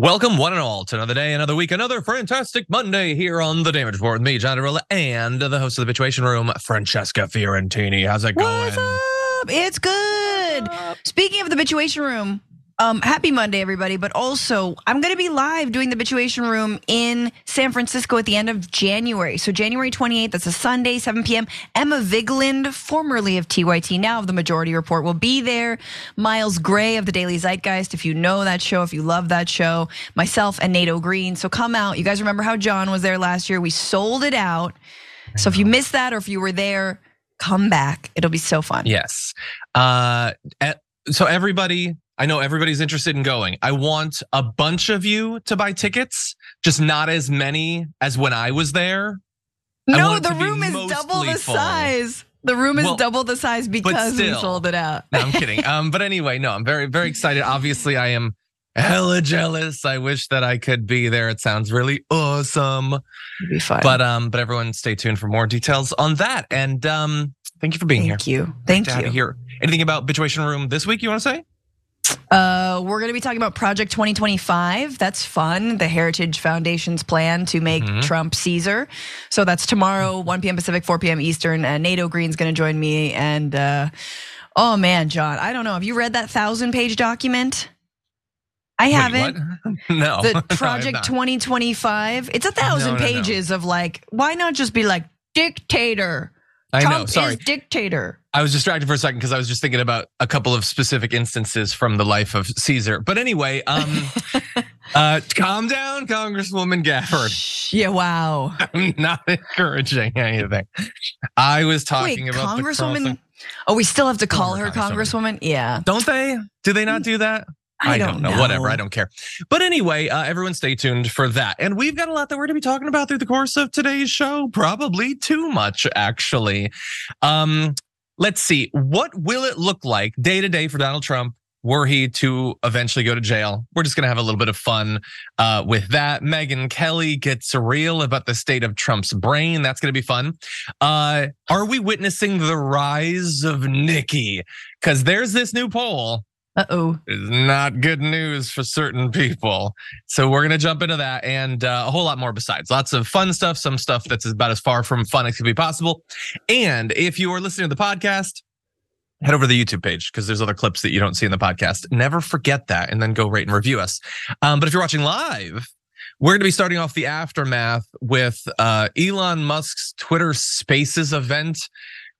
Welcome, one and all, to another day, another week, another fantastic Monday here on the Damage Report with me, John Iadarola, and the host of the Bitchuation Room, Francesca Fiorentini. How's it going? What's up? It's good. Speaking of the Bitchuation Room, um, happy Monday, everybody. But also, I'm going to be live doing the Bitchuation Room in San Francisco at the end of January. So, January 28th, that's a Sunday, 7 p.m. Emma Vigeland, formerly of TYT, now of the Majority Report, will be there. Miles Gray of the Daily Zeitgeist, if you know that show, if you love that show, myself and Nato Green. So, come out. You guys remember how John was there last year? We sold it out. So, if you missed that or if you were there, come back. It'll be so fun. Yes. Uh, so, everybody, I know everybody's interested in going. I want a bunch of you to buy tickets, just not as many as when I was there. No, the room is double the full. size. The room is Well, double the size because we sold it out. No, I'm kidding. Um, but anyway, no, I'm very, very excited. Obviously, I am hella jealous. I wish that I could be there. It sounds really awesome. It'd be fun. But um, but everyone, stay tuned for more details on that. And um, thank you for being thank here. Thank you, thank to have you. here. Anything about Bitchuation Room this week? You want to say? Uh, we're gonna be talking about Project 2025. That's fun. The Heritage Foundation's plan to make Mhm. Trump Caesar. So that's tomorrow, 1 p.m. Pacific, 4 p.m. Eastern. Uh, Nato Green's gonna join me. And uh, oh man, John, I don't know. Have you read that thousand page document? I haven't. what? no. the Project not. 2025. It's a thousand No, no, no. pages of like, why not just be like dictator? I Trump know. Sorry, dictator. I was distracted for a second because I was just thinking about a couple of specific instances from the life of Caesar. But anyway, um, uh, calm down, Congresswoman Gafford. Yeah, wow. I'm not encouraging anything. I was talking Wait, about Congresswoman. Oh, we still have to call Former her Congresswoman. Congresswoman. Yeah, Don't they? Do they not do that? I, don't, know. Whatever. I don't care. But anyway, uh, everyone stay tuned for that. And we've got a lot that we're going to be talking about through the course of today's show. Probably too much, actually. Um, let's see. What will it look like day to day for Donald Trump? Were he to eventually go to jail? We're just going to have a little bit of fun uh, with that. Megyn Kelly gets real about the state of Trump's brain. That's going to be fun. Uh, are we witnessing the rise of Nikki? Because there's this new poll Uh oh. is not good news for certain people. So we're gonna jump into that and uh, a whole lot more besides. Lots of fun stuff, some stuff that's about as far from fun as can be possible. And if you are listening to the podcast, head over to the YouTube page because there's other clips that you don't see in the podcast. Never forget that, and then go rate and review us. Um, but if you're watching live. We're going to be starting off the aftermath with uh, Elon Musk's Twitter Spaces event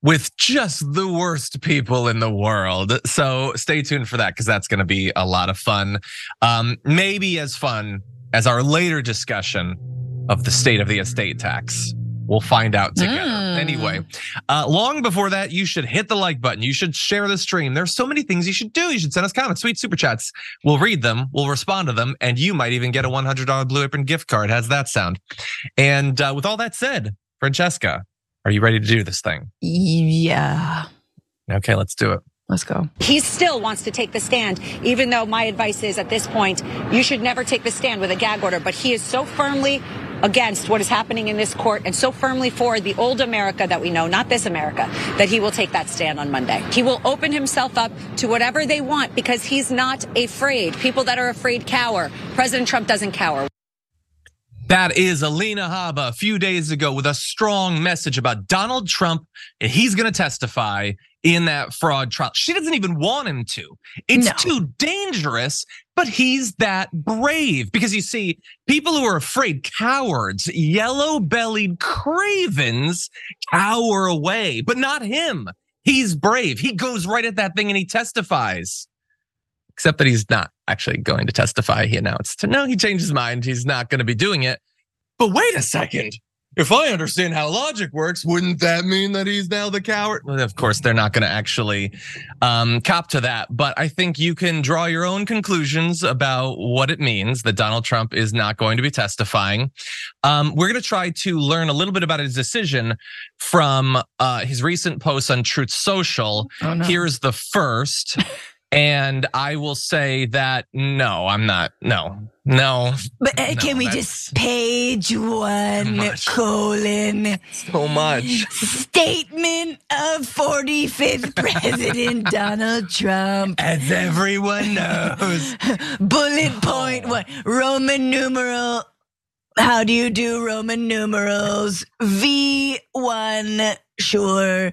with just the worst people in the world. So stay tuned for that because that's going to be a lot of fun. Um, maybe as fun as our later discussion of the state of the estate tax. We'll find out together. Mm. Anyway, uh, long before that, you should hit the like button. You should share the stream. There's so many things you should do. You should send us comments, sweet super chats. We'll read them, we'll respond to them, and you might even get a $100 Blue Apron gift card. How's that sound? And uh, with all that said, Francesca, are you ready to do this thing? Yeah. Okay, let's do it. Let's go. He still wants to take the stand, even though my advice is at this point, you should never take the stand with a gag order. But he is so firmly against what is happening in this court and so firmly for the old America that we know, not this America, that he will take that stand on Monday. He will open himself up to whatever they want because he's not afraid. People that are afraid cower. President Trump doesn't cower. That is Alina Habba a few days ago with a strong message about Donald Trump, and he's going to testify in that fraud trial. She doesn't even want him to. It's No. too dangerous, but he's that brave because you see, people who are afraid, cowards, yellow bellied cravens, cower away, but not him. He's brave. He goes right at that thing and he testifies. Except that he's not actually going to testify. He announced. No, he changed his mind. He's not going to be doing it. But wait a second. If I understand how logic works, wouldn't that mean that he's now the coward? Well, of course, they're not going to actually um, cop to that. But I think you can draw your own conclusions about what it means that Donald Trump is not going to be testifying. Um, we're going to try to learn a little bit about his decision from uh, his recent posts on Truth Social. Oh no. Here's the first. And I will say that no, I'm not. No, no. But uh, No, can we just page one much. colon So much. statement of 45th President Donald Trump? As everyone knows. Bullet point point one Roman numeral. How do you do Roman numerals? V1, sure.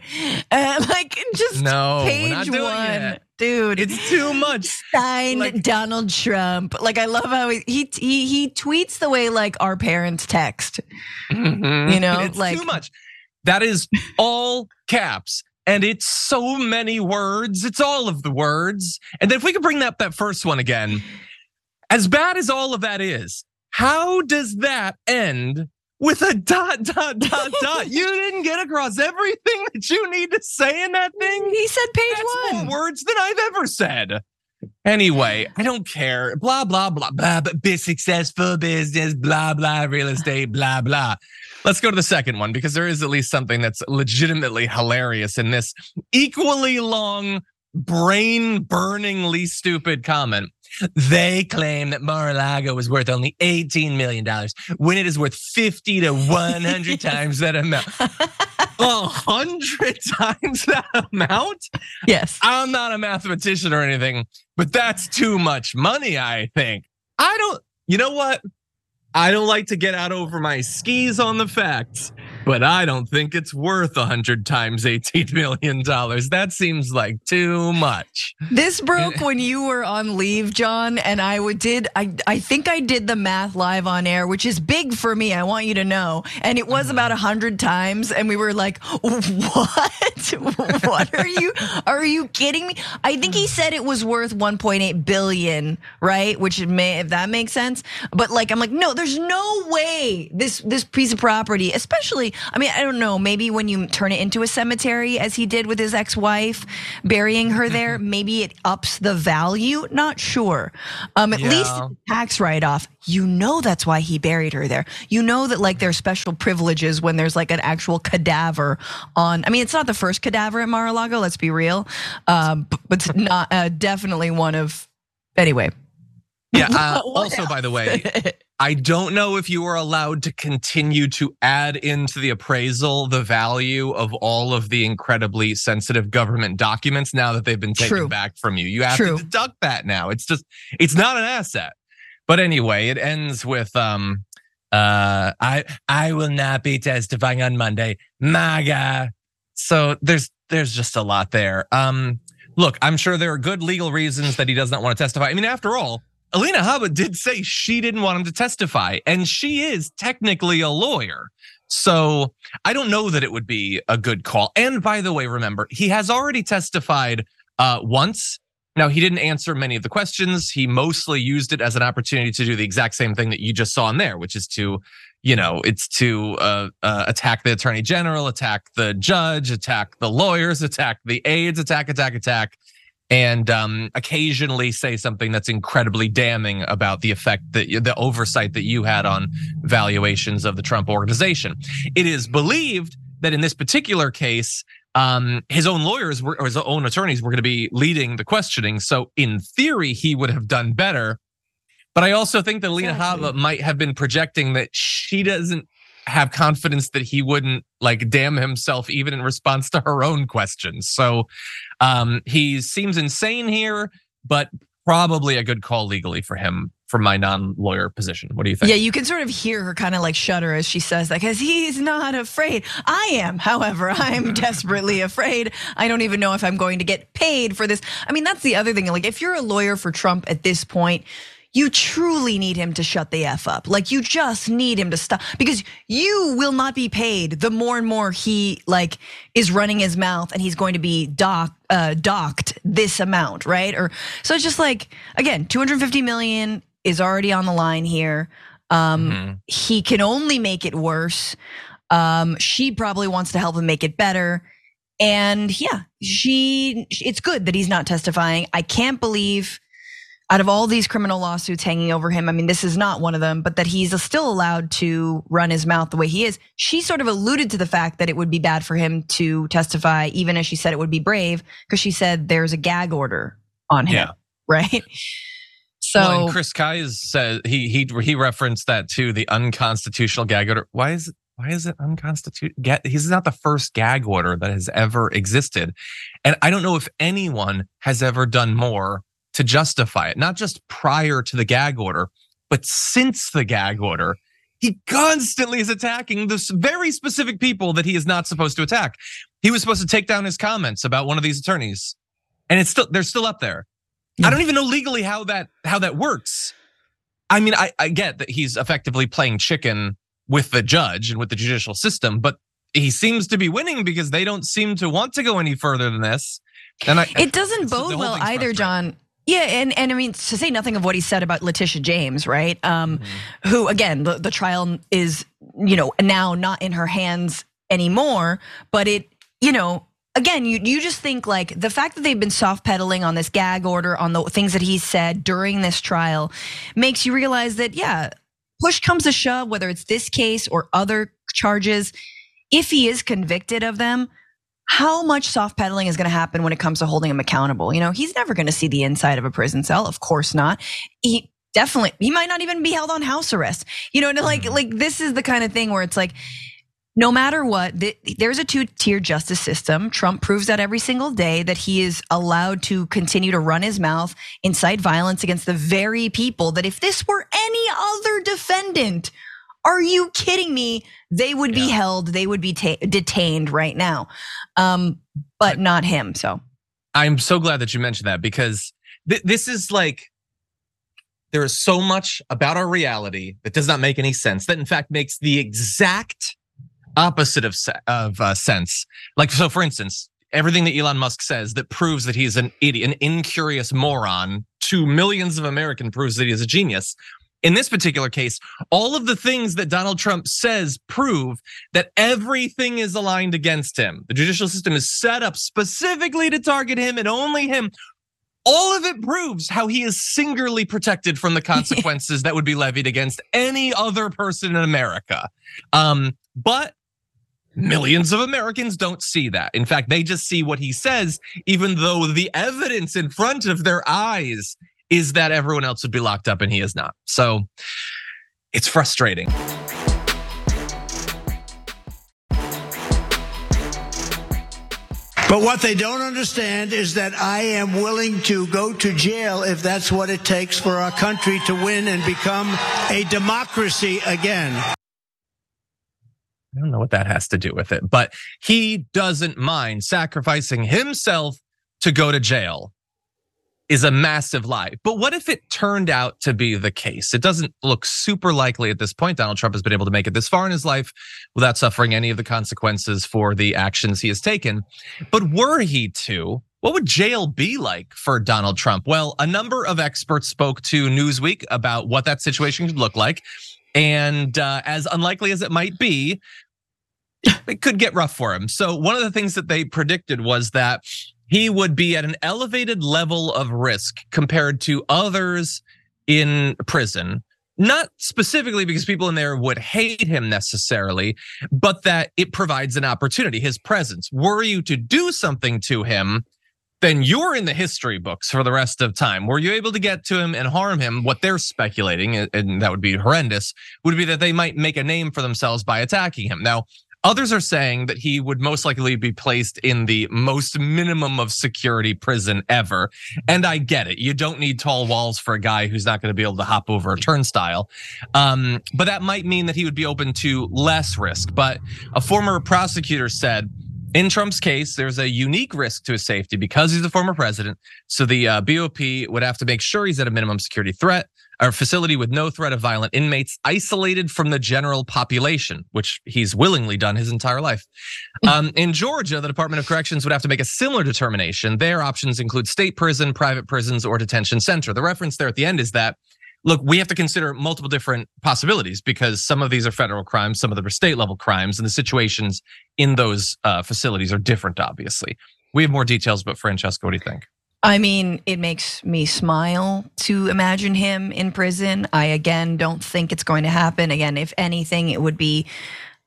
Uh, like just No, page one. Dude, It's too much. signed like- Donald Trump. Like I love how he, he he he tweets the way like our parents text. Mhm. You know, it's like- too much. That is all caps. And it's so many words. It's all of the words. And then if we could bring up that first one again, as bad as all of that is, how does that end with a dot, dot, dot, dot? You didn't get across everything that you need to say in that thing? He said page That's one. more words than I've ever said. Anyway, I don't care. Blah, blah, blah, blah, but be successful business, blah, blah, real estate, blah, blah. Let's go to the second one because there is at least something that's legitimately hilarious in this equally long, brain burningly stupid comment. They claim that Mar-a-Lago is worth only $18 million when it is worth 50 to 100 times that amount. A hundred times that amount? Yes. I'm not a mathematician or anything, but that's too much money, I think. I don't, you know what? I don't like to get out over my skis on the facts, but I don't think it's worth a hundred times $18 million. That seems like too much. This broke when you were on leave, John, and I would did I I think I did the math live on air, which is big for me. I want you to know, and it was about uh-huh. a hundred times, and we were like, "What? what are you? Are you kidding me?" I think he said it was worth 1.8 billion, right? Which may if that makes sense, but like I'm like, no, there's no way this this piece of property, especially. I mean, I don't know. Maybe when you turn it into a cemetery, as he did with his ex-wife, burying her there, maybe it ups the value. Not sure. Um, at least tax write-off. You know that's why he buried her there. You know that like there's special privileges when there's like an actual cadaver on. I mean, it's not the first cadaver at Mar-a-Lago. Let's be real, um, but, but it's not uh, definitely one of. Anyway, Yeah. Uh, also, by the way, I don't know if you are allowed to continue to add into the appraisal the value of all of the incredibly sensitive government documents now that they've been taken True. back from you. You have True. to deduct that now. It's just it's not an asset. But anyway, it ends with um uh I I will not be testifying on Monday. MAGA. So there's there's just a lot there. Um look, I'm sure there are good legal reasons that he does not want to testify. I mean, after all, Alina Habba did say she didn't want him to testify, and she is technically a lawyer. So I don't know that it would be a good call. And by the way, remember, he has already testified uh, once. Now, he didn't answer many of the questions. He mostly used it as an opportunity to do the exact same thing that you just saw in there, which is to, you know, it's to uh, uh, attack the attorney general, attack the judge, attack the lawyers, attack the aides, attack, attack, attack and um, occasionally say something that's incredibly damning about the effect that the oversight that you had on valuations of the Trump organization. It is believed that in this particular case, um, his own lawyers were, or his own attorneys were going to be leading the questioning. So in theory, he would have done better. But I also think that Lena Exactly. Habba might have been projecting that she doesn't have confidence that he wouldn't like damn himself even in response to her own questions. So um, he seems insane here, but probably a good call legally for him from my non-lawyer position. What do you think? Yeah, you can sort of hear her kind of like shudder as she says that because he's not afraid. I am, however, I'm desperately afraid. I don't even know if I'm going to get paid for this. I mean, that's the other thing. Like, if you're a lawyer for Trump at this point, you truly need him to shut the F up. Like, you just need him to stop because you will not be paid the more and more he like is running his mouth and he's going to be docked, uh, docked this amount, right? Or so it's just like, again, 250 million is already on the line here. Um, Mhm. he can only make it worse. Um, she probably wants to help him make it better. And yeah, she it's good that he's not testifying. I can't believe out of all these criminal lawsuits hanging over him, I mean, this is not one of them, but that he's still allowed to run his mouth the way he is. She sort of alluded to the fact that it would be bad for him to testify, even as she said it would be brave, because she said there's a gag order on him, Yeah. right? So well, and Chris Kise said he he he referenced that to the unconstitutional gag order. Why is it why is it unconstitutional? He's not the first gag order that has ever existed, and I don't know if anyone has ever done more to justify it. Not just prior to the gag order, but since the gag order. He constantly is attacking this very specific people that he is not supposed to attack. He was supposed to take down his comments about one of these attorneys, and it's still they're still up there. I don't even know legally how that how that works. I mean, I, I get that he's effectively playing chicken with the judge and with the judicial system, but he seems to be winning because they don't seem to want to go any further than this. And I, it doesn't the bode well either. John. Yeah, and and I mean to say nothing of what he said about Letitia James, right? Um, Mm-hmm. who again, the, the trial is you know now not in her hands anymore, but it you know again you you just think like the fact that they've been soft pedaling on this gag order on the things that he said during this trial makes you realize that yeah, push comes to shove, whether it's this case or other charges, if he is convicted of them, how much soft pedaling is going to happen when it comes to holding him accountable? You know, he's never going to see the inside of a prison cell. Of course not. He definitely, he might not even be held on house arrest. You know, and like, Mhm. like this is the kind of thing where it's like, no matter what, there's a two tier justice system. Trump proves that every single day that he is allowed to continue to run his mouth, incite violence against the very people that if this were any other defendant, are you kidding me? They would be held, they would be ta- detained right now. Um, but But- not him. So I'm so glad that you mentioned that because th- this is like there is so much about our reality that does not make any sense. That in fact makes the exact opposite of of uh, sense. Like so, for instance, everything that Elon Musk says that proves that he's an idiot, an incurious moron to millions of American proves that he is a genius. In this particular case, all of the things that Donald Trump says prove that everything is aligned against him. The judicial system is set up specifically to target him and only him. All of it proves how he is singularly protected from the consequences that would be levied against any other person in America. Um, but millions of Americans don't see that. In fact, they just see what he says, even though the evidence in front of their eyes is that everyone else would be locked up and he is not. So it's frustrating. But what they don't understand is that I am willing to go to jail if that's what it takes for our country to win and become a democracy again. I don't know what that has to do with it, but he doesn't mind sacrificing himself to go to jail is a massive lie. But what if it turned out to be the case? It doesn't look super likely at this point. Donald Trump has been able to make it this far in his life without suffering any of the consequences for the actions he has taken. But were he to, what would jail be like for Donald Trump? Well, a number of experts spoke to Newsweek about what that situation could look like. And uh, as unlikely as it might be, it could get rough for him. So, one of the things that they predicted was that he would be at an elevated level of risk compared to others in prison. Not specifically because people in there would hate him necessarily, but that it provides an opportunity, his presence. Were you to do something to him, then you're in the history books for the rest of time. Were you able to get to him and harm him? What they're speculating, and that would be horrendous, would be that they might make a name for themselves by attacking him. Now, Others are saying that he would most likely be placed in the most minimum of security prison ever. And I get it. You don't need tall walls for a guy who's not going to be able to hop over a turnstile. Um, but that might mean that he would be open to less risk. But a former prosecutor said, in Trump's case, there's a unique risk to his safety because he's a former president. So the uh, BOP would have to make sure he's at a minimum security threat or facility with no threat of violent inmates, isolated from the general population, which he's willingly done his entire life. Um, in Georgia, the Department of Corrections would have to make a similar determination. Their options include state prison, private prisons, or detention center. The reference there at the end is that look, we have to consider multiple different possibilities because some of these are federal crimes, some of them are state level crimes, and the situations in those uh, facilities are different, obviously. We have more details, but Francesca, what do you think? I mean, it makes me smile to imagine him in prison. I again don't think it's going to happen. Again, if anything, it would be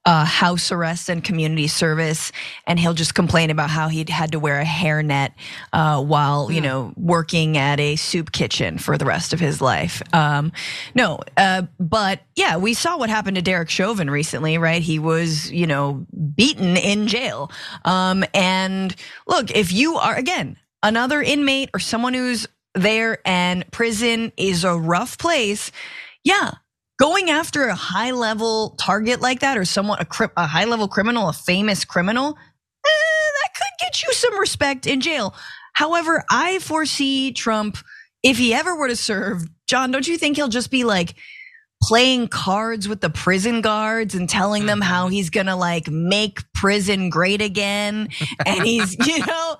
uh, house arrest and community service, and he'll just complain about how he'd had to wear a hairnet uh, while you know working at a soup kitchen for the rest of his life. Um, no, uh, but yeah, we saw what happened to Derek Chauvin recently, right? He was you know beaten in jail, um, and look, if you are again another inmate or someone who's there and prison is a rough place, yeah, going after a high level target like that or someone a, a high level criminal a famous criminal eh, that could get you some respect in jail. However i foresee trump if he ever were to serve john don't you think he'll just be like playing cards with the prison guards and telling them how he's gonna like make prison great again? And he's you know?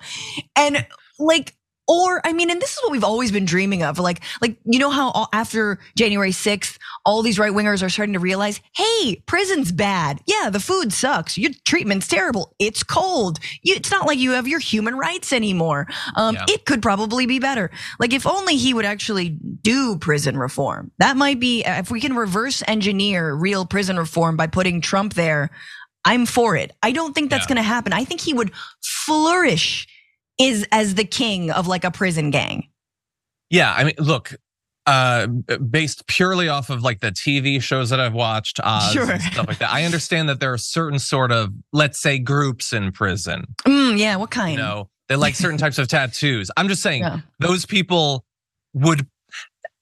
And like or I mean, and this is what we've always been dreaming of. Like, like you know how after January 6th, all these right wingers are starting to realize, hey, prison's bad. Yeah, the food sucks. Your treatment's terrible. It's cold. You, it's not like you have your human rights anymore. Um, yeah. It could probably be better. Like if only he would actually do prison reform. That might be if we can reverse engineer real prison reform by putting Trump there. I'm for it. I don't think that's yeah. going to happen. I think he would flourish is as the king of like a prison gang. Yeah, I mean, look, uh, based purely off of like the TV shows that I've watched, Oz sure. and stuff like that. I understand that there are certain sort of, let's say, groups in prison. Mm, yeah, what kind? You know, they like certain types of tattoos. I'm just saying yeah. those people would.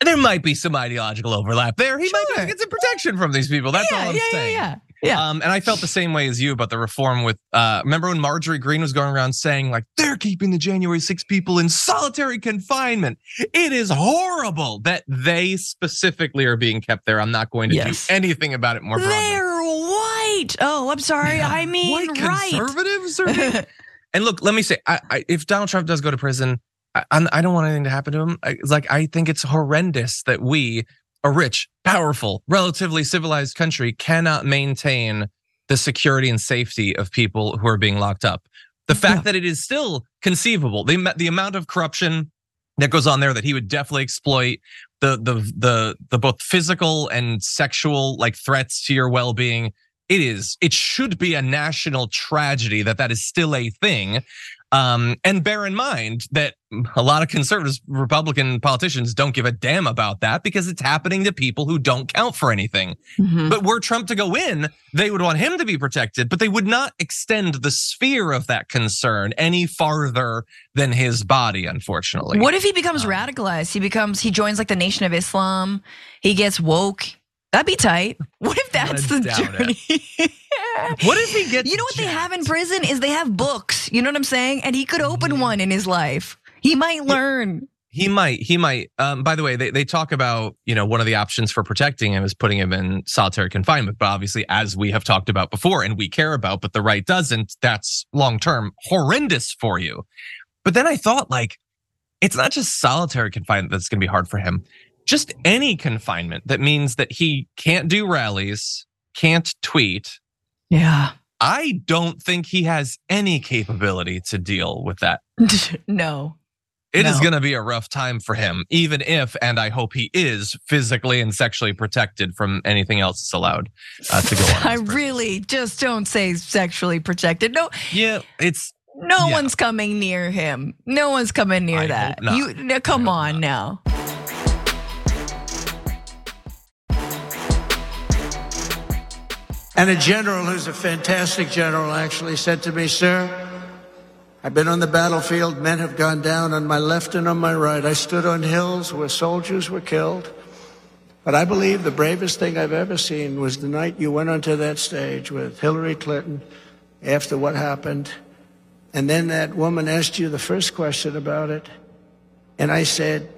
There might be some ideological overlap there. He sure. might get some protection from these people. That's yeah, all I'm yeah, saying. Yeah, yeah. Um, and I felt the same way as you about the reform with uh remember when Marjorie Greene was going around saying like they're keeping the January 6 people in solitary confinement. It is horrible that they specifically are being kept there. I'm not going to yes. do anything about it more broadly. They're white. Oh, I'm sorry. Yeah. I mean white right. conservatives are And look, let me say I, I, if Donald Trump does go to prison, I, I don't want anything to happen to him. I, like I think it's horrendous that we a rich, powerful, relatively civilized country cannot maintain the security and safety of people who are being locked up. The fact yeah. that it is still conceivable, the, the amount of corruption that goes on there that he would definitely exploit the the the the both physical and sexual like threats to your well-being it is it should be a national tragedy that that is still a thing um, and bear in mind that a lot of conservatives, Republican politicians don't give a damn about that because it's happening to people who don't count for anything. Mm-hmm. But were Trump to go in, they would want him to be protected, but they would not extend the sphere of that concern any farther than his body, unfortunately. What if he becomes um, radicalized? He becomes, he joins like the Nation of Islam, he gets woke. That'd be tight. What if that's the journey? what if he gets? You know what jacked? they have in prison is they have books. You know what I'm saying? And he could open mm-hmm. one in his life. He might learn. He, he might. He might. Um, by the way, they, they talk about you know one of the options for protecting him is putting him in solitary confinement. But obviously, as we have talked about before, and we care about, but the right doesn't. That's long term horrendous for you. But then I thought like, it's not just solitary confinement that's going to be hard for him just any confinement that means that he can't do rallies, can't tweet. Yeah. I don't think he has any capability to deal with that. no. It no. is going to be a rough time for him, even if, and I hope he is physically and sexually protected from anything else that's allowed uh, to go on. I really just don't say sexually protected. No. Yeah, it's. No yeah. one's coming near him. No one's coming near I that. You come on now. And a general who's a fantastic general actually said to me, Sir, I've been on the battlefield. Men have gone down on my left and on my right. I stood on hills where soldiers were killed. But I believe the bravest thing I've ever seen was the night you went onto that stage with Hillary Clinton after what happened. And then that woman asked you the first question about it. And I said,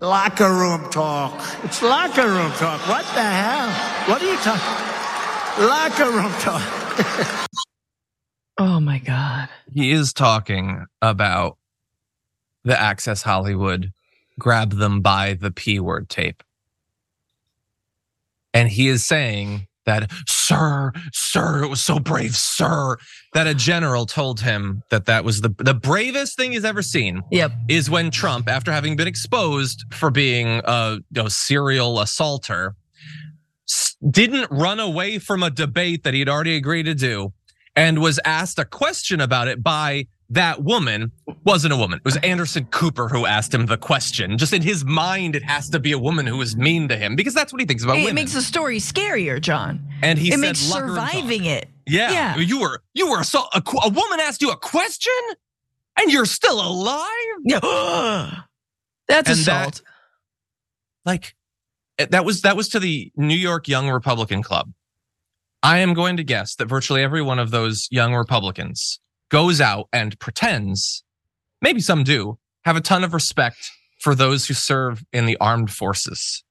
locker room talk. It's locker room talk. What the hell? What are you talking? Locker room talk. oh my God. He is talking about the Access Hollywood grab them by the P word tape. And he is saying that, sir, sir, it was so brave, sir, that a general told him that that was the, the bravest thing he's ever seen. Yep. Is when Trump, after having been exposed for being a you know, serial assaulter, didn't run away from a debate that he'd already agreed to do and was asked a question about it by that woman wasn't a woman. It was Anderson Cooper who asked him the question. Just in his mind, it has to be a woman who is mean to him because that's what he thinks about it women. It makes the story scarier, John. and he it said, makes "Lock her and talk." surviving it. Yeah, Yeah. you were you were assault. A, a woman asked you a question, and you're still alive. Yeah. That's And that- assault. like eh, Eh, that was that was to the New York Young Republican Club. I am going to guess that virtually every one of those young Republicans goes out and pretends, maybe some do, have a ton of respect for those who serve in the armed forces.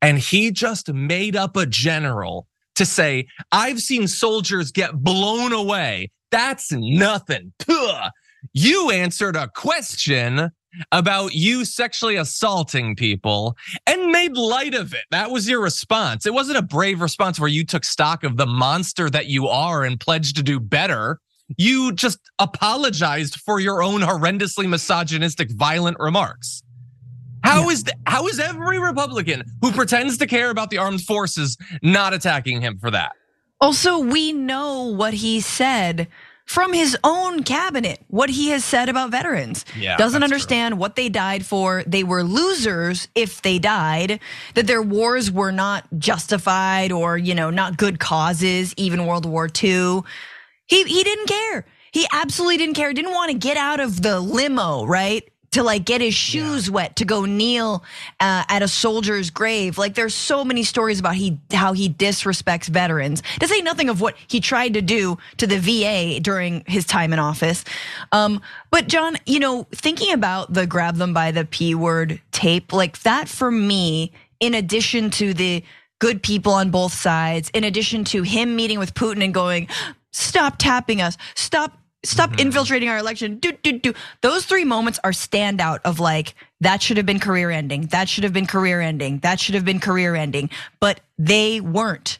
And he just made up a general to say, I've seen soldiers get blown away. That's nothing. Puh. You answered a question about you sexually assaulting people and made light of it. That was your response. It wasn't a brave response where you took stock of the monster that you are and pledged to do better. You just apologized for your own horrendously misogynistic, violent remarks. How is the, how is every Republican who pretends to care about the armed forces not attacking him for that? Also, we know what he said from his own cabinet, what he has said about veterans. Yeah, Doesn't that's true. understand what they died for. They were losers if they died, that their wars were not justified or, you know, not good causes, even World War II. He he didn't care. He absolutely didn't care. Didn't want to get out of the limo, right? To like get his shoes wet to go kneel uh, at a soldier's grave. Like there's so many stories about he how he disrespects veterans. To say nothing of what he tried to do to the VA during his time in office. Um, but John, you know, thinking about the grab them by the p word tape, like that for me, in addition to the good people on both sides, in addition to him meeting with Putin and going, stop tapping us, stop stop mm-hmm. infiltrating our election. Do do do. Those three moments are standout of like that should have been career ending. That should have been career ending. That should have been career ending. But they weren't.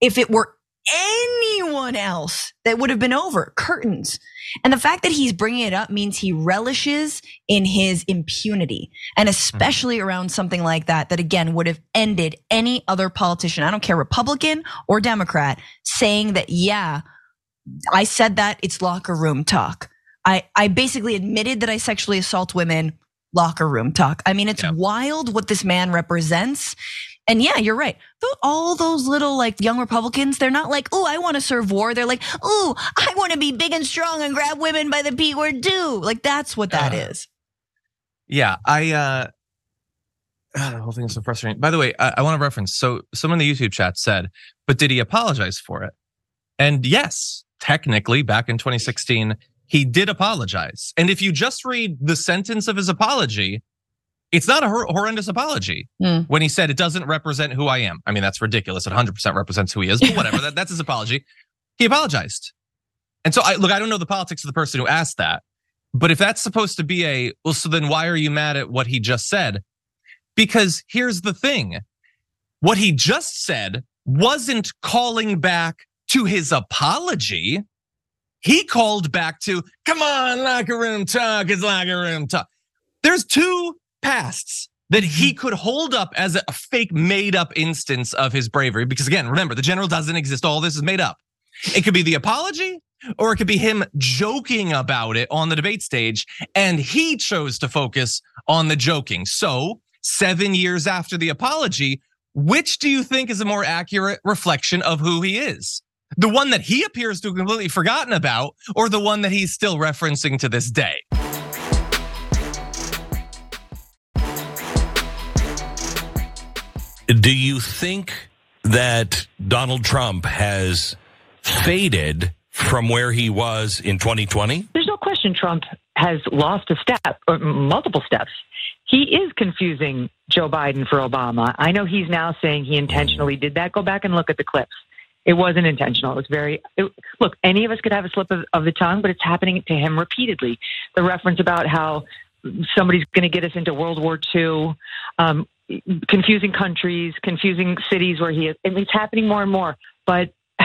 If it were anyone else, that would have been over. Curtains. And the fact that he's bringing it up means he relishes in his impunity. And especially mm-hmm. around something like that, that again would have ended any other politician, I don't care, Republican or Democrat, saying that, yeah, I said that it's locker room talk. I, I basically admitted that I sexually assault women, locker room talk. I mean, it's Yeah. wild what this man represents. And yeah, you're right. All those little like young Republicans, they're not like, oh, I want to serve war. They're like, oh, I want to be big and strong and grab women by the P word too. Like that's what that Uh, is. Yeah, I uh ah, the whole thing is so frustrating. By the way, I, I want to reference. So someone in the YouTube chat said, but did he apologize for it? And yes, technically, back in 2016, he did apologize. And if you just read the sentence of his apology, it's not a hor- horrendous apology. Hmm. When he said it doesn't represent who I am. I mean, that's ridiculous. It 100% represents who he is, but whatever. that, that's his apology. He apologized. And so I look, I don't know the politics of the person who asked that. But if that's supposed to be a, well, so then why are you mad at what he just said? Because here's the thing what he just said wasn't calling back to his apology. He called back to, come on, locker room talk is locker room talk. There's two pasts that he mm-hmm. could hold up as a fake made up instance of his bravery. Because again, remember, the general doesn't exist. All this is made up. It could be the apology or it could be him joking about it on the debate stage. And he chose to focus on the joking. So, seven years after the apology, which do you think is a more accurate reflection of who he is? The one that he appears to have completely forgotten about, or the one that he's still referencing to this day? Do you think that Donald Trump has faded from where he was in 2020? There's no question Trump has lost a step or multiple steps. He is confusing Joe Biden for Obama. I know he's now saying he intentionally did that. Go back and look at the clips. It wasn't intentional. It was very, it, look, any of us could have a slip of, of the tongue, but it's happening to him repeatedly. The reference about how somebody's going to get us into World War II, um, confusing countries, confusing cities where he is. Mean, it's happening more and more. But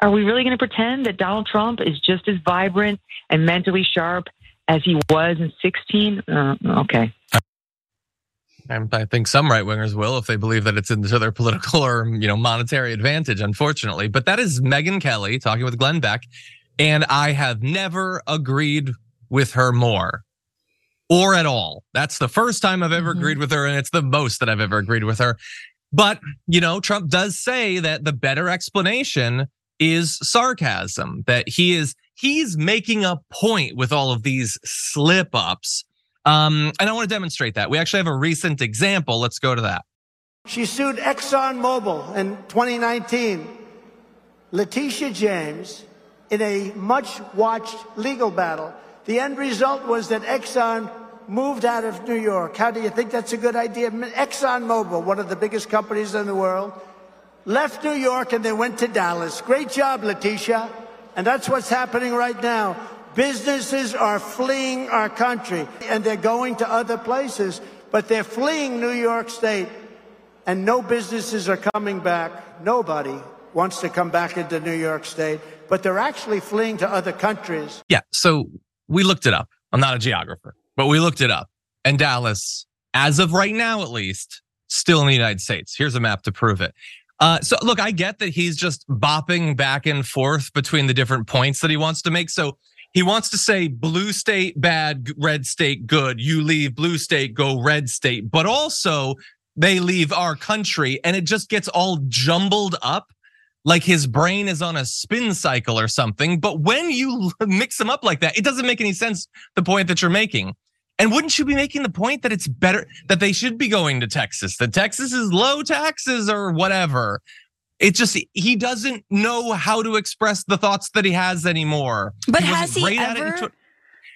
are we really going to pretend that Donald Trump is just as vibrant and mentally sharp as he was in 16? Uh, okay. And I think some right wingers will if they believe that it's into their political or you know monetary advantage, unfortunately. But that is Megyn Kelly talking with Glenn Beck. And I have never agreed with her more or at all. That's the first time I've ever Mhm. agreed with her, and it's the most that I've ever agreed with her. But, you know, Trump does say that the better explanation is sarcasm, that he is he's making a point with all of these slip ups. Um, and I want to demonstrate that. We actually have a recent example. Let's go to that. She sued ExxonMobil in 2019. Letitia James in a much watched legal battle. The end result was that Exxon moved out of New York. How do you think that's a good idea? ExxonMobil, one of the biggest companies in the world, left New York and they went to Dallas. Great job, Letitia. And that's what's happening right now. Businesses are fleeing our country and they're going to other places, but they're fleeing New York State and no businesses are coming back. Nobody wants to come back into New York State, but they're actually fleeing to other countries. Yeah. So we looked it up. I'm not a geographer, but we looked it up. And Dallas, as of right now at least, still in the United States. Here's a map to prove it. Uh, so look, I get that he's just bopping back and forth between the different points that he wants to make. So he wants to say blue state bad, red state good. You leave blue state, go red state. But also they leave our country, and it just gets all jumbled up like his brain is on a spin cycle or something. But when you mix them up like that, it doesn't make any sense. The point that you're making. And wouldn't you be making the point that it's better that they should be going to Texas? That Texas is low taxes or whatever. It just he doesn't know how to express the thoughts that he has anymore. But wasn't has he great at it ever? until-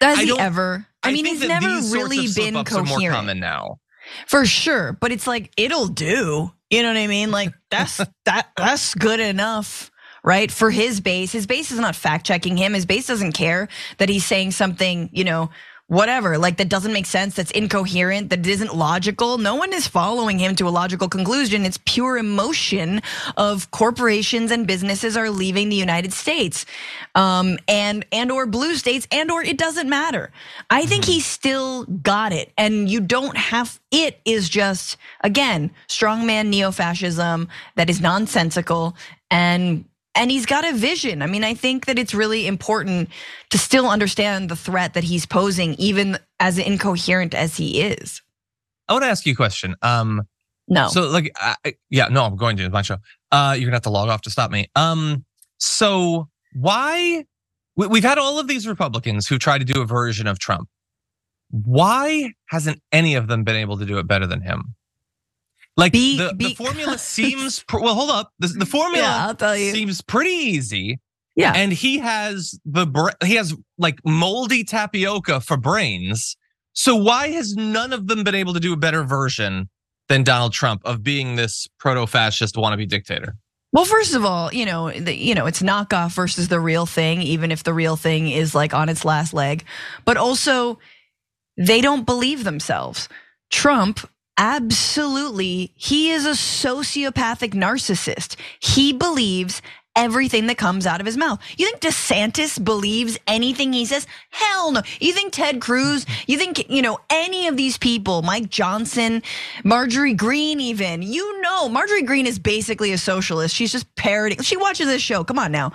Has I he ever? I, mean, he's never really been slip-ups are more coherent. common now. For sure, but it's like it'll do. You know what I mean? Like that's that that's good enough, right? For his base. His base is not fact checking him. His base doesn't care that he's saying something, you know, whatever, like that doesn't make sense, that's incoherent, that isn't logical. No one is following him to a logical conclusion. It's pure emotion of corporations and businesses are leaving the United States. Um, and and or blue states and or it doesn't matter. I think he still got it. And you don't have it is just again, strongman neo-fascism that is nonsensical and and he's got a vision. I mean, I think that it's really important to still understand the threat that he's posing, even as incoherent as he is. I want to ask you a question. Um, No. So like, I, yeah, no, I'm going to it's my show. Uh, you're gonna have to log off to stop me. Um, so why? we- We've had all of these Republicans who try to do a version of Trump. Why hasn't any of them been able to do it better than him? Like Be- the, the formula seems pr- well. Hold up, the, the formula Yeah, I'll tell you. seems pretty easy. Yeah. and he has the he has like moldy tapioca for brains. So why has none of them been able to do a better version than Donald Trump of being this proto-fascist wannabe dictator? Well, first of all, you know, the, you know, it's knockoff versus the real thing, even if the real thing is like on its last leg. But also, they don't believe themselves. Trump, absolutely, he is a sociopathic narcissist. He believes everything that comes out of his mouth. You think DeSantis believes anything he says? Hell no. You think Ted Cruz, you think, you know, any of these people, Mike Johnson, Marjorie Greene, even, you know, Marjorie Greene is basically a socialist. She's just parroting. She watches this show. Come on now.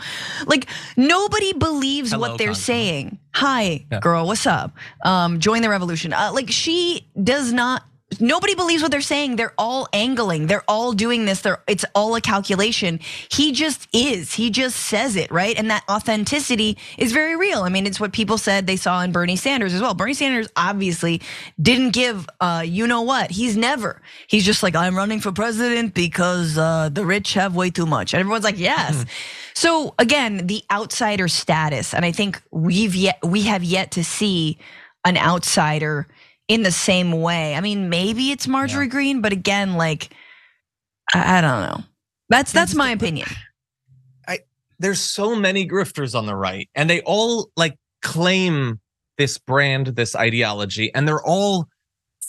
Like, nobody believes Hello, what they're Congressman. saying. Hi, Yeah. girl, what's up? Um, join the revolution. Uh, like, she does not. Nobody believes what they're saying. They're all angling. They're all doing this. They're it's all a calculation. He just is. He just says it, right? And that authenticity is very real. I mean, it's what people said they saw in Bernie Sanders as well. Bernie Sanders obviously didn't give uh, you know what? He's never. He's just like, I'm running for president because uh, the rich have way too much. And everyone's like, yes. So again, the outsider status, and I think we've yet we have yet to see an outsider in the same way. I mean, maybe it's Marjorie Greene, but again, like I, I don't know. That's that's my opinion. There's so many grifters on the right, and they all like claim this brand, this ideology, and they're all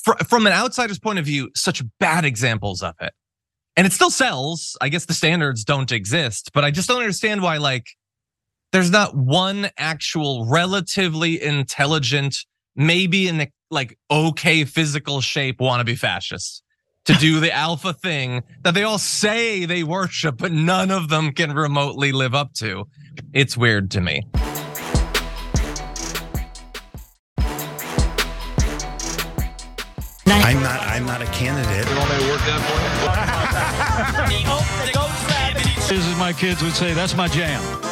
fr- from an outsider's point of view, such bad examples of it. And it still sells. I guess the standards don't exist, but I just don't understand why, like, there's not one actual relatively intelligent, maybe in the like okay physical shape wannabe fascists to do the alpha thing that they all say they worship, but none of them can remotely live up to. It's weird to me. I'm not. I'm not a candidate. This, as my kids would say, that's my jam.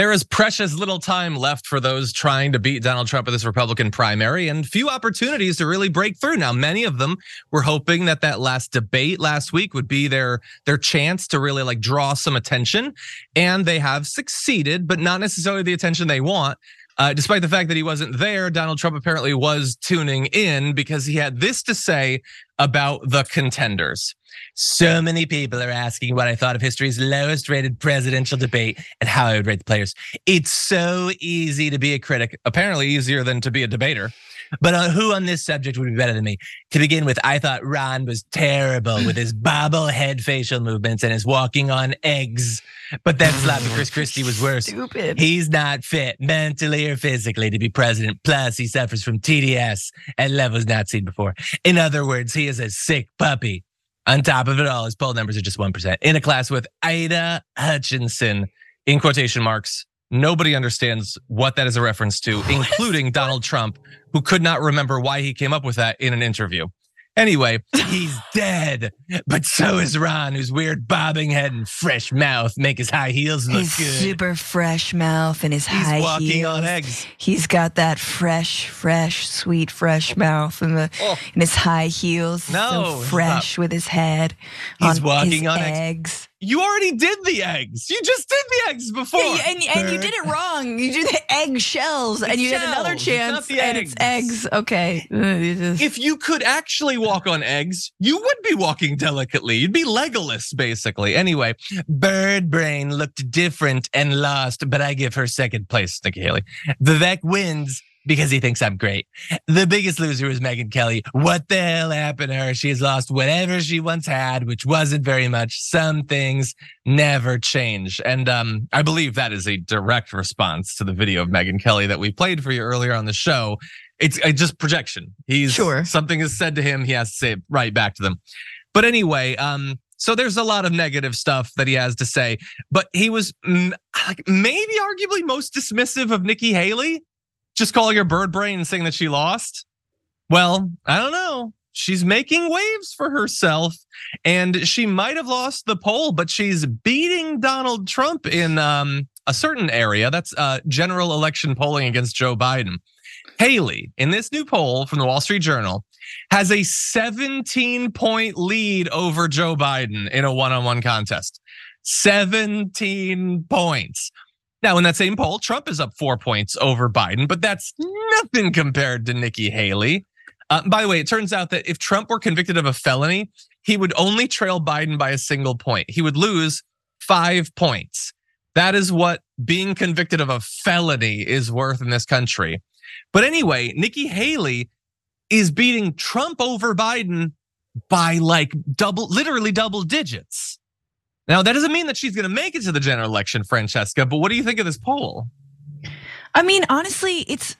There is precious little time left for those trying to beat Donald Trump in this Republican primary and few opportunities to really break through. Now, many of them were hoping that that last debate last week would be their their chance to really like draw some attention and they have succeeded, but not necessarily the attention they want. Uh, despite the fact that he wasn't there, Donald Trump apparently was tuning in because he had this to say about the contenders. So many people are asking what I thought of history's lowest rated presidential debate and how I would rate the players. It's so easy to be a critic, apparently easier than to be a debater. But uh, who on this subject would be better than me? To begin with, I thought Ron was terrible with his bobblehead facial movements and his walking on eggs. But then sloppy Chris Christie was worse. Stupid. He's not fit mentally or physically to be president. Plus, he suffers from TDS at levels not seen before. In other words, he is a sick puppy. On top of it all, his poll numbers are just 1%. In a class with Ida Hutchinson, in quotation marks, nobody understands what that is a reference to, oh, including Donald Trump, who could not remember why he came up with that in an interview. Anyway, he's dead, but so is Ron, whose weird bobbing head and fresh mouth make his high heels look His good. super fresh mouth and his high heels. He's high walking heels. on eggs. He's got that fresh, fresh, sweet, fresh mouth and the Oh. and his high heels. No, so fresh with his head. He's on walking his on eggs. eggs. You already did the eggs. You just did the eggs before. Yeah, and, and you did it wrong. You do the egg shells, and you had another shells, not chance, the and it's eggs. eggs. Okay. You just- if you could actually walk on eggs, you would be walking delicately. You'd be Legolas, basically. Anyway, Bird Brain looked different and lost, but I give her second place, Nikki Haley. Vivek wins because he thinks I'm great. The biggest loser was Megyn Kelly. What the hell happened to her? She has lost whatever she once had, which wasn't very much. Some things never change. And um, I believe that is a direct response to the video of Megyn Kelly that we played for you earlier on the show. It's just projection. He's Sure. something is said to him, he has to say it right back to them. But anyway, um, so there's a lot of negative stuff that he has to say, but he was mm, like maybe arguably most dismissive of Nikki Haley, just call your bird brain and saying that she lost. Well, I don't know. She's making waves for herself, and she might have lost the poll, but she's beating Donald Trump in um, a certain area. That's uh, general election polling against Joe Biden. Haley, in this new poll from the Wall Street Journal, has a 17 point lead over Joe Biden in a one on one contest. 17 points. Now, in that same poll, Trump is up four points over Biden, but that's nothing compared to Nikki Haley. Uh, by the way, it turns out that if Trump were convicted of a felony, he would only trail Biden by a single point. He would lose five points. That is what being convicted of a felony is worth in this country. But anyway, Nikki Haley is beating Trump over Biden by like double, literally double digits. Now, that doesn't mean that she's going to make it to the general election, Francesca, but what do you think of this poll? I mean, honestly, it's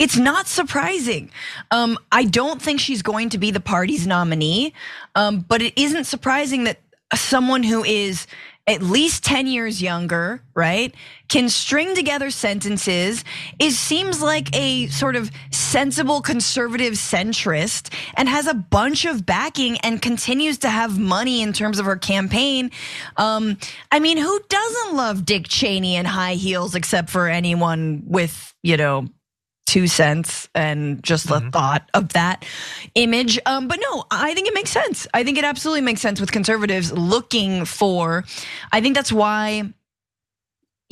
it's not surprising. Um, I don't think she's going to be the party's nominee, um, but it isn't surprising that someone who is at least 10 years younger, right, can string together sentences, is seems like a sort of sensible conservative centrist and has a bunch of backing and continues to have money in terms of her campaign. Um, I mean, who doesn't love Dick Cheney and high heels except for anyone with, you know, two cents and just the thought of that image. Um, but no, I think it makes sense. I think it absolutely makes sense with conservatives looking for. I think that's why.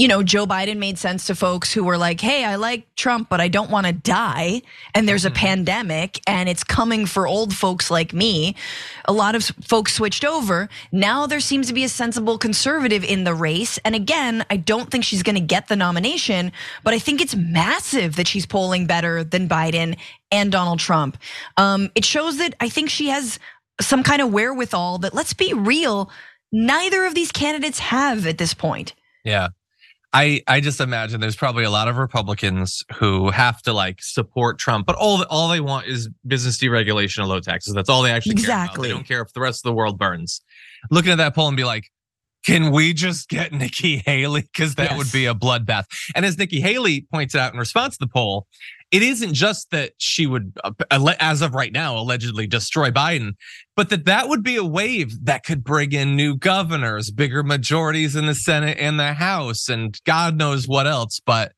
You know, Joe Biden made sense to folks who were like, hey, I like Trump, but I don't want to die. And there's a pandemic and it's coming for old folks like me. A lot of folks switched over. Now there seems to be a sensible conservative in the race. And again, I don't think she's going to get the nomination, but I think it's massive that she's polling better than Biden and Donald Trump. Um, it shows that I think she has some kind of wherewithal that, let's be real, neither of these candidates have at this point. Yeah. I I just imagine there's probably a lot of Republicans who have to like support Trump, but all all they want is business deregulation and low taxes. That's all they actually care about. Exactly. They don't care if the rest of the world burns. Looking at that poll and be like, can we just get Nikki Haley? Because that Yes. would be a bloodbath. And as Nikki Haley points out in response to the poll, it isn't just that she would, uh, as of right now, allegedly destroy Biden, but that that would be a wave that could bring in new governors, bigger majorities in the Senate and the House, and God knows what else. But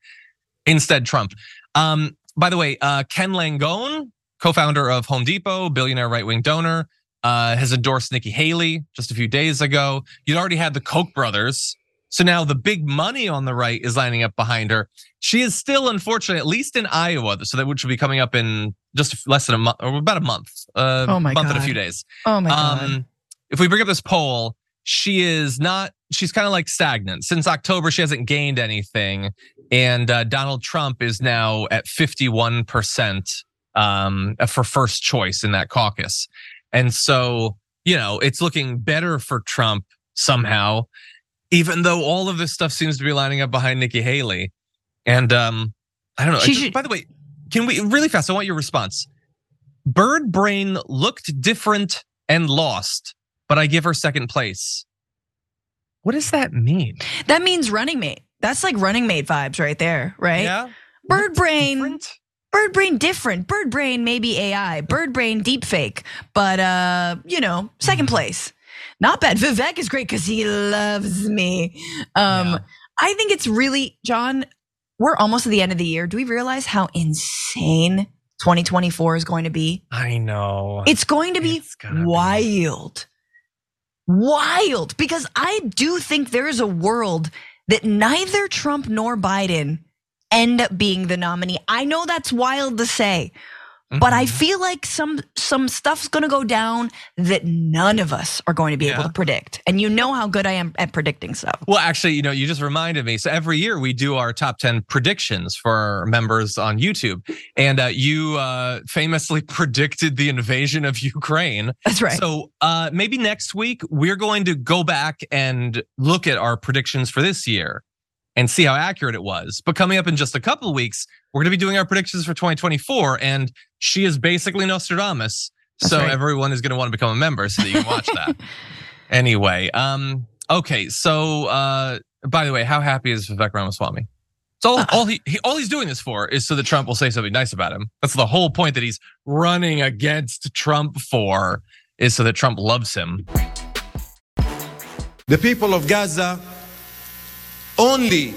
instead, Trump. Um, by the way, uh, Ken Langone, co-founder of Home Depot, billionaire right-wing donor, uh, has endorsed Nikki Haley just a few days ago. You'd already had the Koch brothers. So now the big money on the right is lining up behind her. She is still, unfortunately, at least in Iowa, so that which will be coming up in just less than a month, or about a month, uh, Oh my month and a few days. Oh my god. Um, if we bring up this poll, she is not. She's kind of like stagnant since October. She hasn't gained anything, and uh, Donald Trump is now at fifty-one percent um, for first choice in that caucus, and so you know it's looking better for Trump somehow, even though all of this stuff seems to be lining up behind Nikki Haley, and um, I don't know. Just- should- by the way, can we really fast? I want your response. Bird Brain looked different and lost, but I give her second place. What does that mean? that means running mate. That's like running mate vibes right there, right? Yeah. Bird brain. Different? Bird brain different. Bird brain maybe AI. Bird brain deep fake. But uh, you know, second Mm-hmm. place. Not bad. Vivek is great because he loves me. Um, Yeah. I think it's really, John, we're almost at the end of the year. Do we realize how insane 2024 is going to be? I know. It's going to be gonna be. wild. Wild. Because I do think there is a world that neither Trump nor Biden end up being the nominee. I know that's wild to say, but I Mhm. feel like some some stuff's going to go down that none of us are going to be able to predict. And you know how good I am at predicting stuff. Well, actually, you know, you just reminded me. So every year we do our top 10 predictions for our members on YouTube. And uh, you uh, famously predicted the invasion of Ukraine. That's right. So uh, maybe next week we're going to go back and look at our predictions for this year and see how accurate it was. But coming up in just a couple of weeks, we're going to be doing our predictions for 2024. And she is basically Nostradamus. That's so right. everyone is going to want to become a member so that you can watch that. Anyway, um, okay. So uh, by the way, how happy is Vivek Ramaswamy? So all, all he, he all he's doing this for is so that Trump will say something nice about him. That's the whole point that he's running against Trump for is so that Trump loves him. The people of Gaza only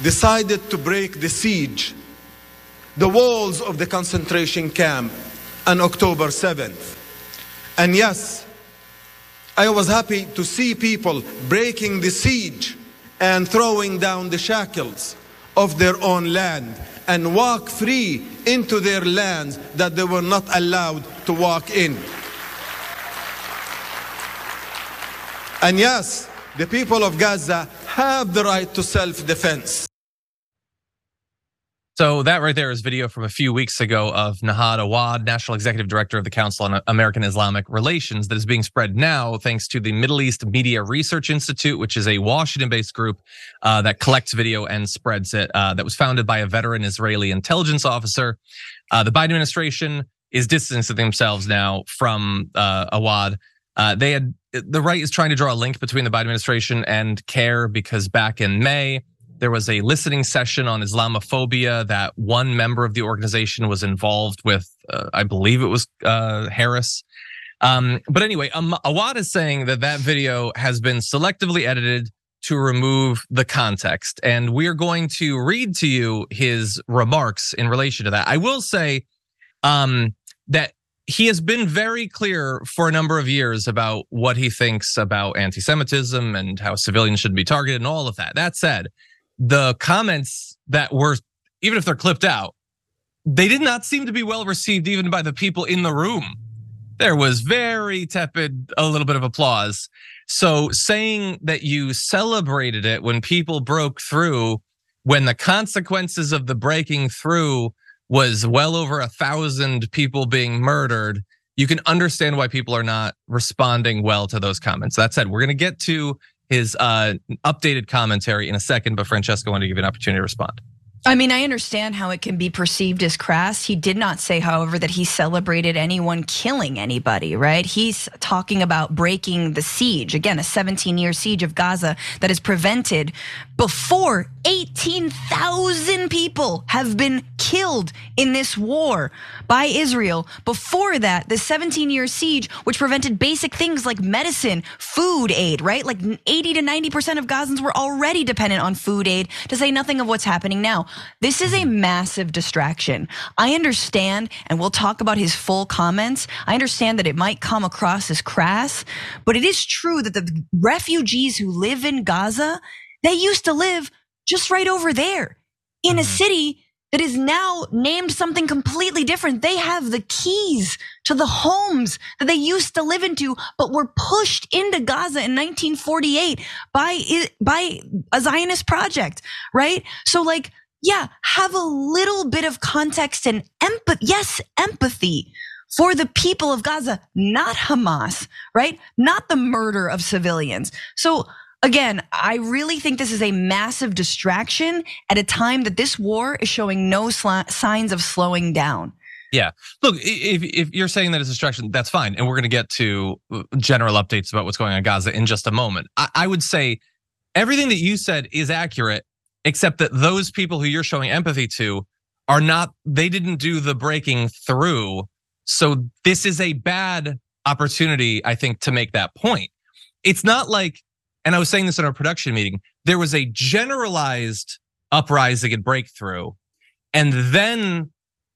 decided to break the siege, the walls of the concentration camp on October 7th. And yes, I was happy to see people breaking the siege and throwing down the shackles of their own land and walk free into their lands that they were not allowed to walk in. And yes, the people of Gaza have the right to self defense. So that right there is video from a few weeks ago of Nihad Awad, National Executive Director of the Council on American Islamic Relations, that is being spread now thanks to the Middle East Media Research Institute, which is a Washington-based group uh, that collects video and spreads it. Uh, that was founded by a veteran Israeli intelligence officer. Uh, the Biden administration is distancing themselves now from uh, Awad. Uh, they had the right is trying to draw a link between the Biden administration and CAIR because back in May there was a listening session on Islamophobia that one member of the organization was involved with. Uh, I believe it was uh, Harris. Um, but anyway, um, Awad is saying that that video has been selectively edited to remove the context, and we are going to read to you his remarks in relation to that. I will say um, that he has been very clear for a number of years about what he thinks about anti-Semitism and how civilians should be targeted and all of that. That said, the comments that were, even if they're clipped out, they did not seem to be well received even by the people in the room. There was very tepid, a little bit of applause. So saying that you celebrated it when people broke through, when the consequences of the breaking through was well over a thousand people being murdered, you can understand why people are not responding well to those comments. That said, we're going to get to his uh, updated commentary in a second, but Francesca wanted to give you an opportunity to respond. I mean, I understand how it can be perceived as crass. He did not say, however, that he celebrated anyone killing anybody, right? He's talking about breaking the siege. Again, a 17 year siege of Gaza that is prevented before 18,000 people have been killed in this war by Israel. Before that, the 17 year siege, which prevented basic things like medicine, food aid, right? Like 80 to 90% of Gazans were already dependent on food aid, to say nothing of what's happening now. This is a massive distraction. I understand, and we'll talk about his full comments. I understand that it might come across as crass, but it is true that the refugees who live in Gaza, they used to live just right over there in a mm-hmm. city that is now named something completely different. They have the keys to the homes that they used to live into, but were pushed into Gaza in 1948 by, by a Zionist project, right? So like, yeah, have a little bit of context and empathy. Yes, empathy for the people of Gaza, not Hamas, right? Not the murder of civilians. So again, I really think this is a massive distraction at a time that this war is showing no signs of slowing down. Yeah. Look, if, if you're saying that it's a distraction, that's fine. And we're going to get to uh, general updates about what's going on in Gaza in just a moment. I, I would say everything that you said is accurate except that those people who you're showing empathy to are not, they didn't do the breaking through. So this is a bad opportunity, I think, to make that point. It's not like, and I was saying this in our production meeting, there was a generalized uprising and breakthrough. And then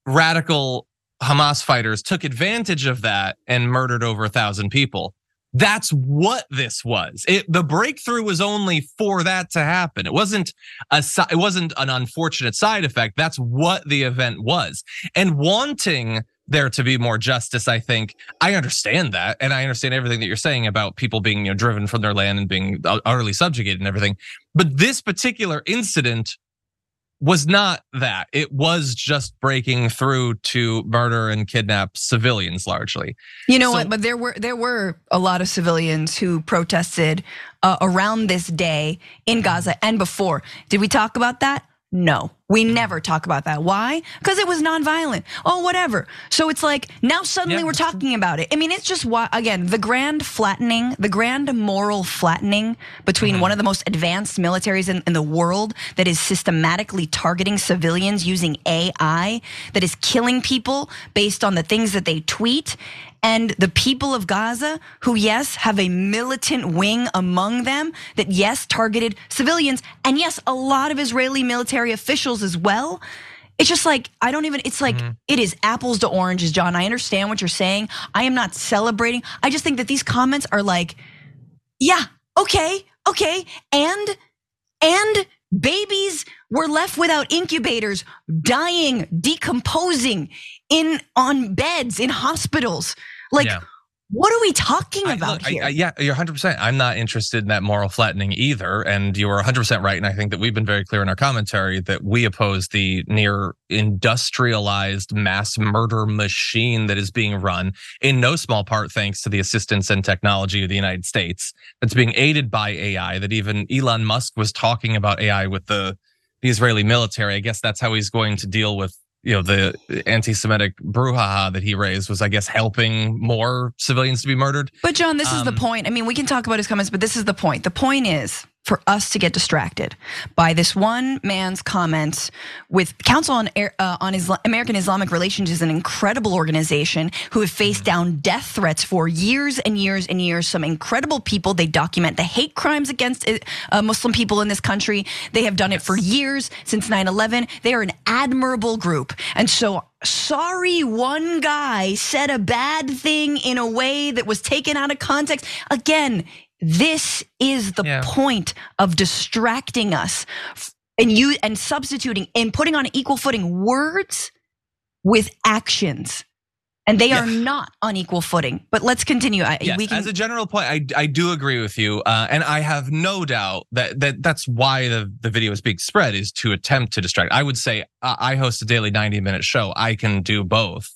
radical Hamas fighters took advantage of that and murdered over a thousand people. That's what this was. It, the breakthrough was only for that to happen. It wasn't a it wasn't an unfortunate side effect. That's what the event was. And wanting there to be more justice, I think I understand that, and I understand everything that you're saying about people being you know driven from their land and being utterly subjugated and everything. But this particular incident was not that. It was just breaking through to murder and kidnap civilians largely. You know so, what? But there were there were a lot of civilians who protested uh, around this day in Gaza and before. Did we talk about that? No, we never talk about that. Why? Because it was nonviolent. Oh, whatever. So it's like now suddenly yeah, we're talking about it. I mean, it's just why, again, the grand flattening, the grand moral flattening between mm-hmm. one of the most advanced militaries in, in the world that is systematically targeting civilians using AI, that is killing people based on the things that they tweet and the people of Gaza, who, yes, have a militant wing among them that, yes, targeted civilians, and yes, a lot of Israeli military officials as well. It's just like, I don't even, it's like, mm-hmm. it is apples to oranges, John. I understand what you're saying. I am not celebrating. I just think that these comments are like, yeah, okay, okay. And, and babies were left without incubators, dying, decomposing in on beds in hospitals. Like, yeah. what are we talking about look, here? I, I, yeah, you're 100%. I'm not interested in that moral flattening either. And you are 100% right. And I think that we've been very clear in our commentary that we oppose the near industrialized mass murder machine that is being run in no small part thanks to the assistance and technology of the United States that's being aided by AI, that even Elon Musk was talking about AI with the the Israeli military. I guess that's how he's going to deal with you know the anti-Semitic brouhaha that he raised was, I guess, helping more civilians to be murdered. But John, this um, is the um, point. I mean, we can talk about his comments, but this is the point. The point is for us to get distracted by this one man's comments with Council on uh, on Islam, American Islamic Relations is an incredible organization who have faced mm-hmm. down death threats for years and years and years. Some incredible people. They document the hate crimes against uh, Muslim people in this country. They have done it for years since 9/11. They are an admirable group, and so sorry one guy said a bad thing in a way that was taken out of context. Again, this is the yeah. point of distracting us and you and substituting and putting on equal footing words with actions. And they yeah. are not on equal footing. But let's continue. Yes, can- as a general point, I, I do agree with you, uh, and I have no doubt that, that that's why the, the video is being spread is to attempt to distract. I would say uh, I host a daily ninety minute show. I can do both.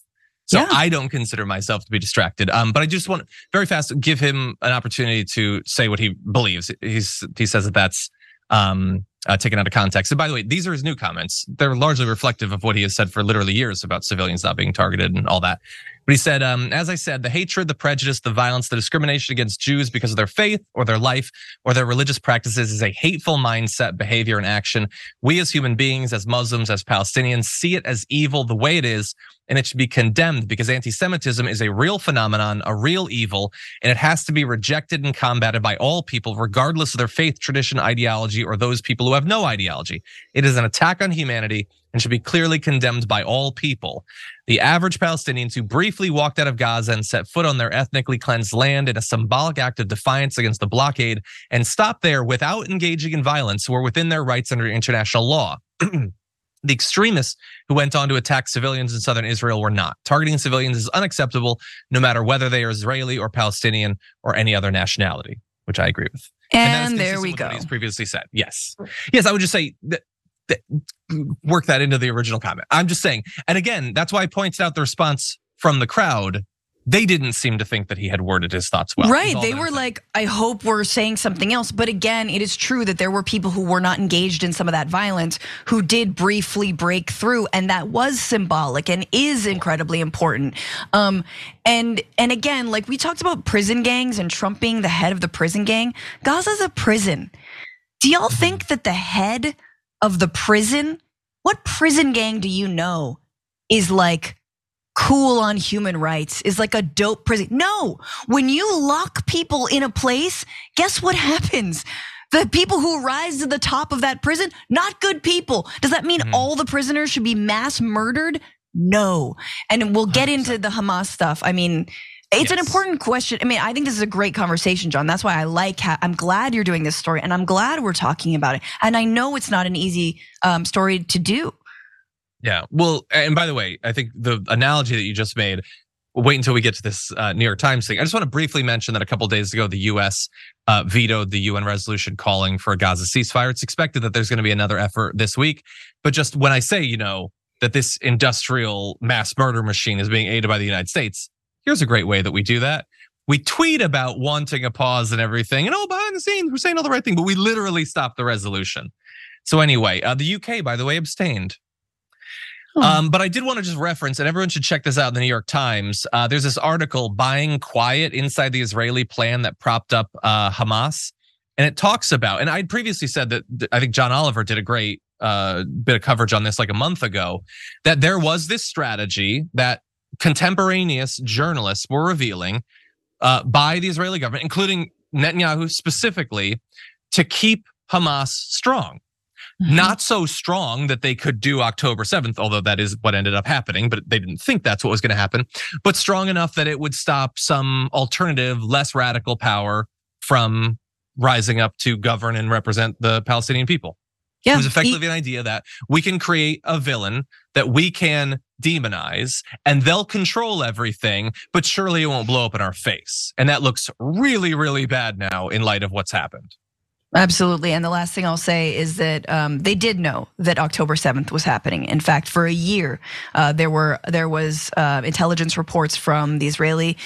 So Yeah. I don't consider myself to be distracted. Um, but I just want very fast give him an opportunity to say what he believes. He's he says that that's um uh, taken out of context. And by the way, these are his new comments. They're largely reflective of what he has said for literally years about civilians not being targeted and all that. But he said, um, as I said, the hatred, the prejudice, the violence, the discrimination against Jews because of their faith or their life or their religious practices is a hateful mindset, behavior, and action. We as human beings, as Muslims, as Palestinians, see it as evil the way it is, and it should be condemned because anti-Semitism is a real phenomenon, a real evil, and it has to be rejected and combated by all people, regardless of their faith, tradition, ideology, or those people who have no ideology. It is an attack on humanity and should be clearly condemned by all people. The average Palestinians who briefly walked out of Gaza and set foot on their ethnically cleansed land in a symbolic act of defiance against the blockade and stopped there without engaging in violence were within their rights under international law. The extremists who went on to attack civilians in southern Israel were not. Targeting civilians is unacceptable, no matter whether they are Israeli or Palestinian or any other nationality, which I agree with. is And there we go. He's previously said. Yes. Yes, I would just say that, that work that into the original comment. I'm just saying. And again, that's why I pointed out the response from the crowd. They didn't seem to think that he had worded his thoughts well. right. They were like, I hope we're saying something else. But again, it is true that there were people who were not engaged in some of that violence who did briefly break through. And that was symbolic and is incredibly important. Um, and and again, like we talked about prison gangs and Trump being the head of the prison gang. Gaza's a prison. Do y'all think that the head of the prison, what prison gang do you know is like cool on human rights, is like a dope prison? No, when you lock people in a place, guess what happens? The people who rise to the top of that prison, not good people. Does that mean all the prisoners should be mass murdered? No. And we'll get into the Hamas stuff. I mean, it's an important question. I mean, I think this is a great conversation, John. That's why I like. I'm glad you're doing this story, and I'm glad we're talking about it. And I know it's not an easy um, story to do. Yeah. Well, and by the way, I think the analogy that you just made, wait until we get to this uh, New York Times thing. I just want to briefly mention that a couple days ago, the U.S. Uh, vetoed the UN resolution calling for a Gaza ceasefire. It's expected that there's going to be another effort this week. But just when I say, you know, that this industrial mass murder machine is being aided by the United States, here's a great way that we do that. We tweet about wanting a pause and everything, and oh, behind the scenes, we're saying all the right thing, but we literally stopped the resolution. So anyway, uh, the UK, by the way, abstained. Um, but I did want to just reference, and everyone should check this out in the New York Times. Uh, there's this article, Buying Quiet Inside the Israeli Plan that propped up uh, Hamas. And it talks about, and I'd previously said that th- I think John Oliver did a great uh, bit of coverage on this like a month ago, that there was this strategy that contemporaneous journalists were revealing uh, by the Israeli government, including Netanyahu specifically, to keep Hamas strong Mm-hmm. not so strong that they could do October 7th, although that is what ended up happening, but they didn't think that's what was going to happen, but strong enough that it would stop some alternative, less radical power from rising up to govern and represent the Palestinian people. Yeah, It was effectively an idea that we can create a villain that we can demonize and they'll control everything, but surely it won't blow up in our face. And that looks really, really bad now in light of what's happened. Absolutely. And the last thing I'll say is that um, they did know that October 7th was happening. In fact, for a year, uh, there were there was uh, intelligence reports from the Israeli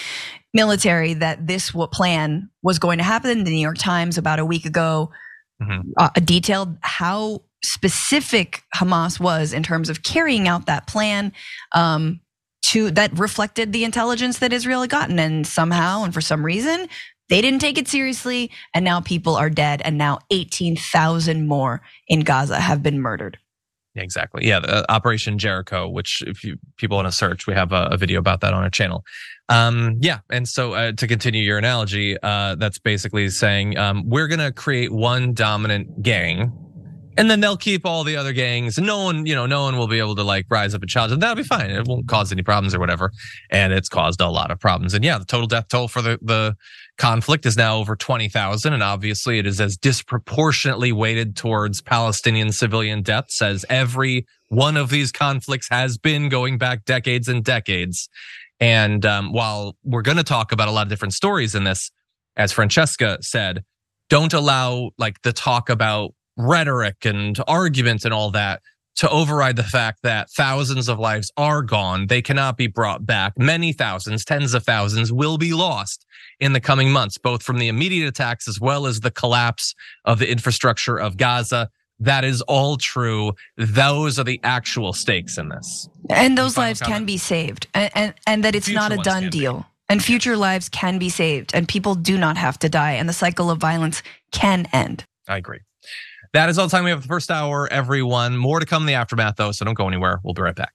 military that this plan was going to happen. The New York Times about a week ago Mhm. uh, detailed how specific Hamas was in terms of carrying out that plan. Um, to that reflected the intelligence that Israel had gotten, and somehow and for some reason, they didn't take it seriously, and now people are dead, and now 18,000 more in Gaza have been murdered. Exactly. Yeah, the, uh, Operation Jericho, which if you people want to search, we have a, a video about that on our channel. Um, yeah, and so uh, to continue your analogy, uh, that's basically saying um, we're gonna create one dominant gang, and then they'll keep all the other gangs, no one, you know, no one will be able to like rise up and challenge, and that'll be fine. It won't cause any problems or whatever. And it's caused a lot of problems. And yeah, the total death toll for the the conflict is now over 20,000 and obviously it is as disproportionately weighted towards Palestinian civilian deaths as every one of these conflicts has been going back decades and decades. And um, while we're going to talk about a lot of different stories in this, as Francesca said, don't allow like the talk about rhetoric and argument and all that to override the fact that thousands of lives are gone. They cannot be brought back. Many thousands, tens of thousands will be lost in the coming months, both from the immediate attacks as well as the collapse of the infrastructure of Gaza. That is all true. Those are the actual stakes in this. And those Final lives can be saved, and and, and that it's Future not a done can be. deal. And future lives can be saved, and people do not have to die, and the cycle of violence can end. I agree. That is all the time we have for the first hour, everyone. More to come in the aftermath, though, so don't go anywhere. We'll be right back.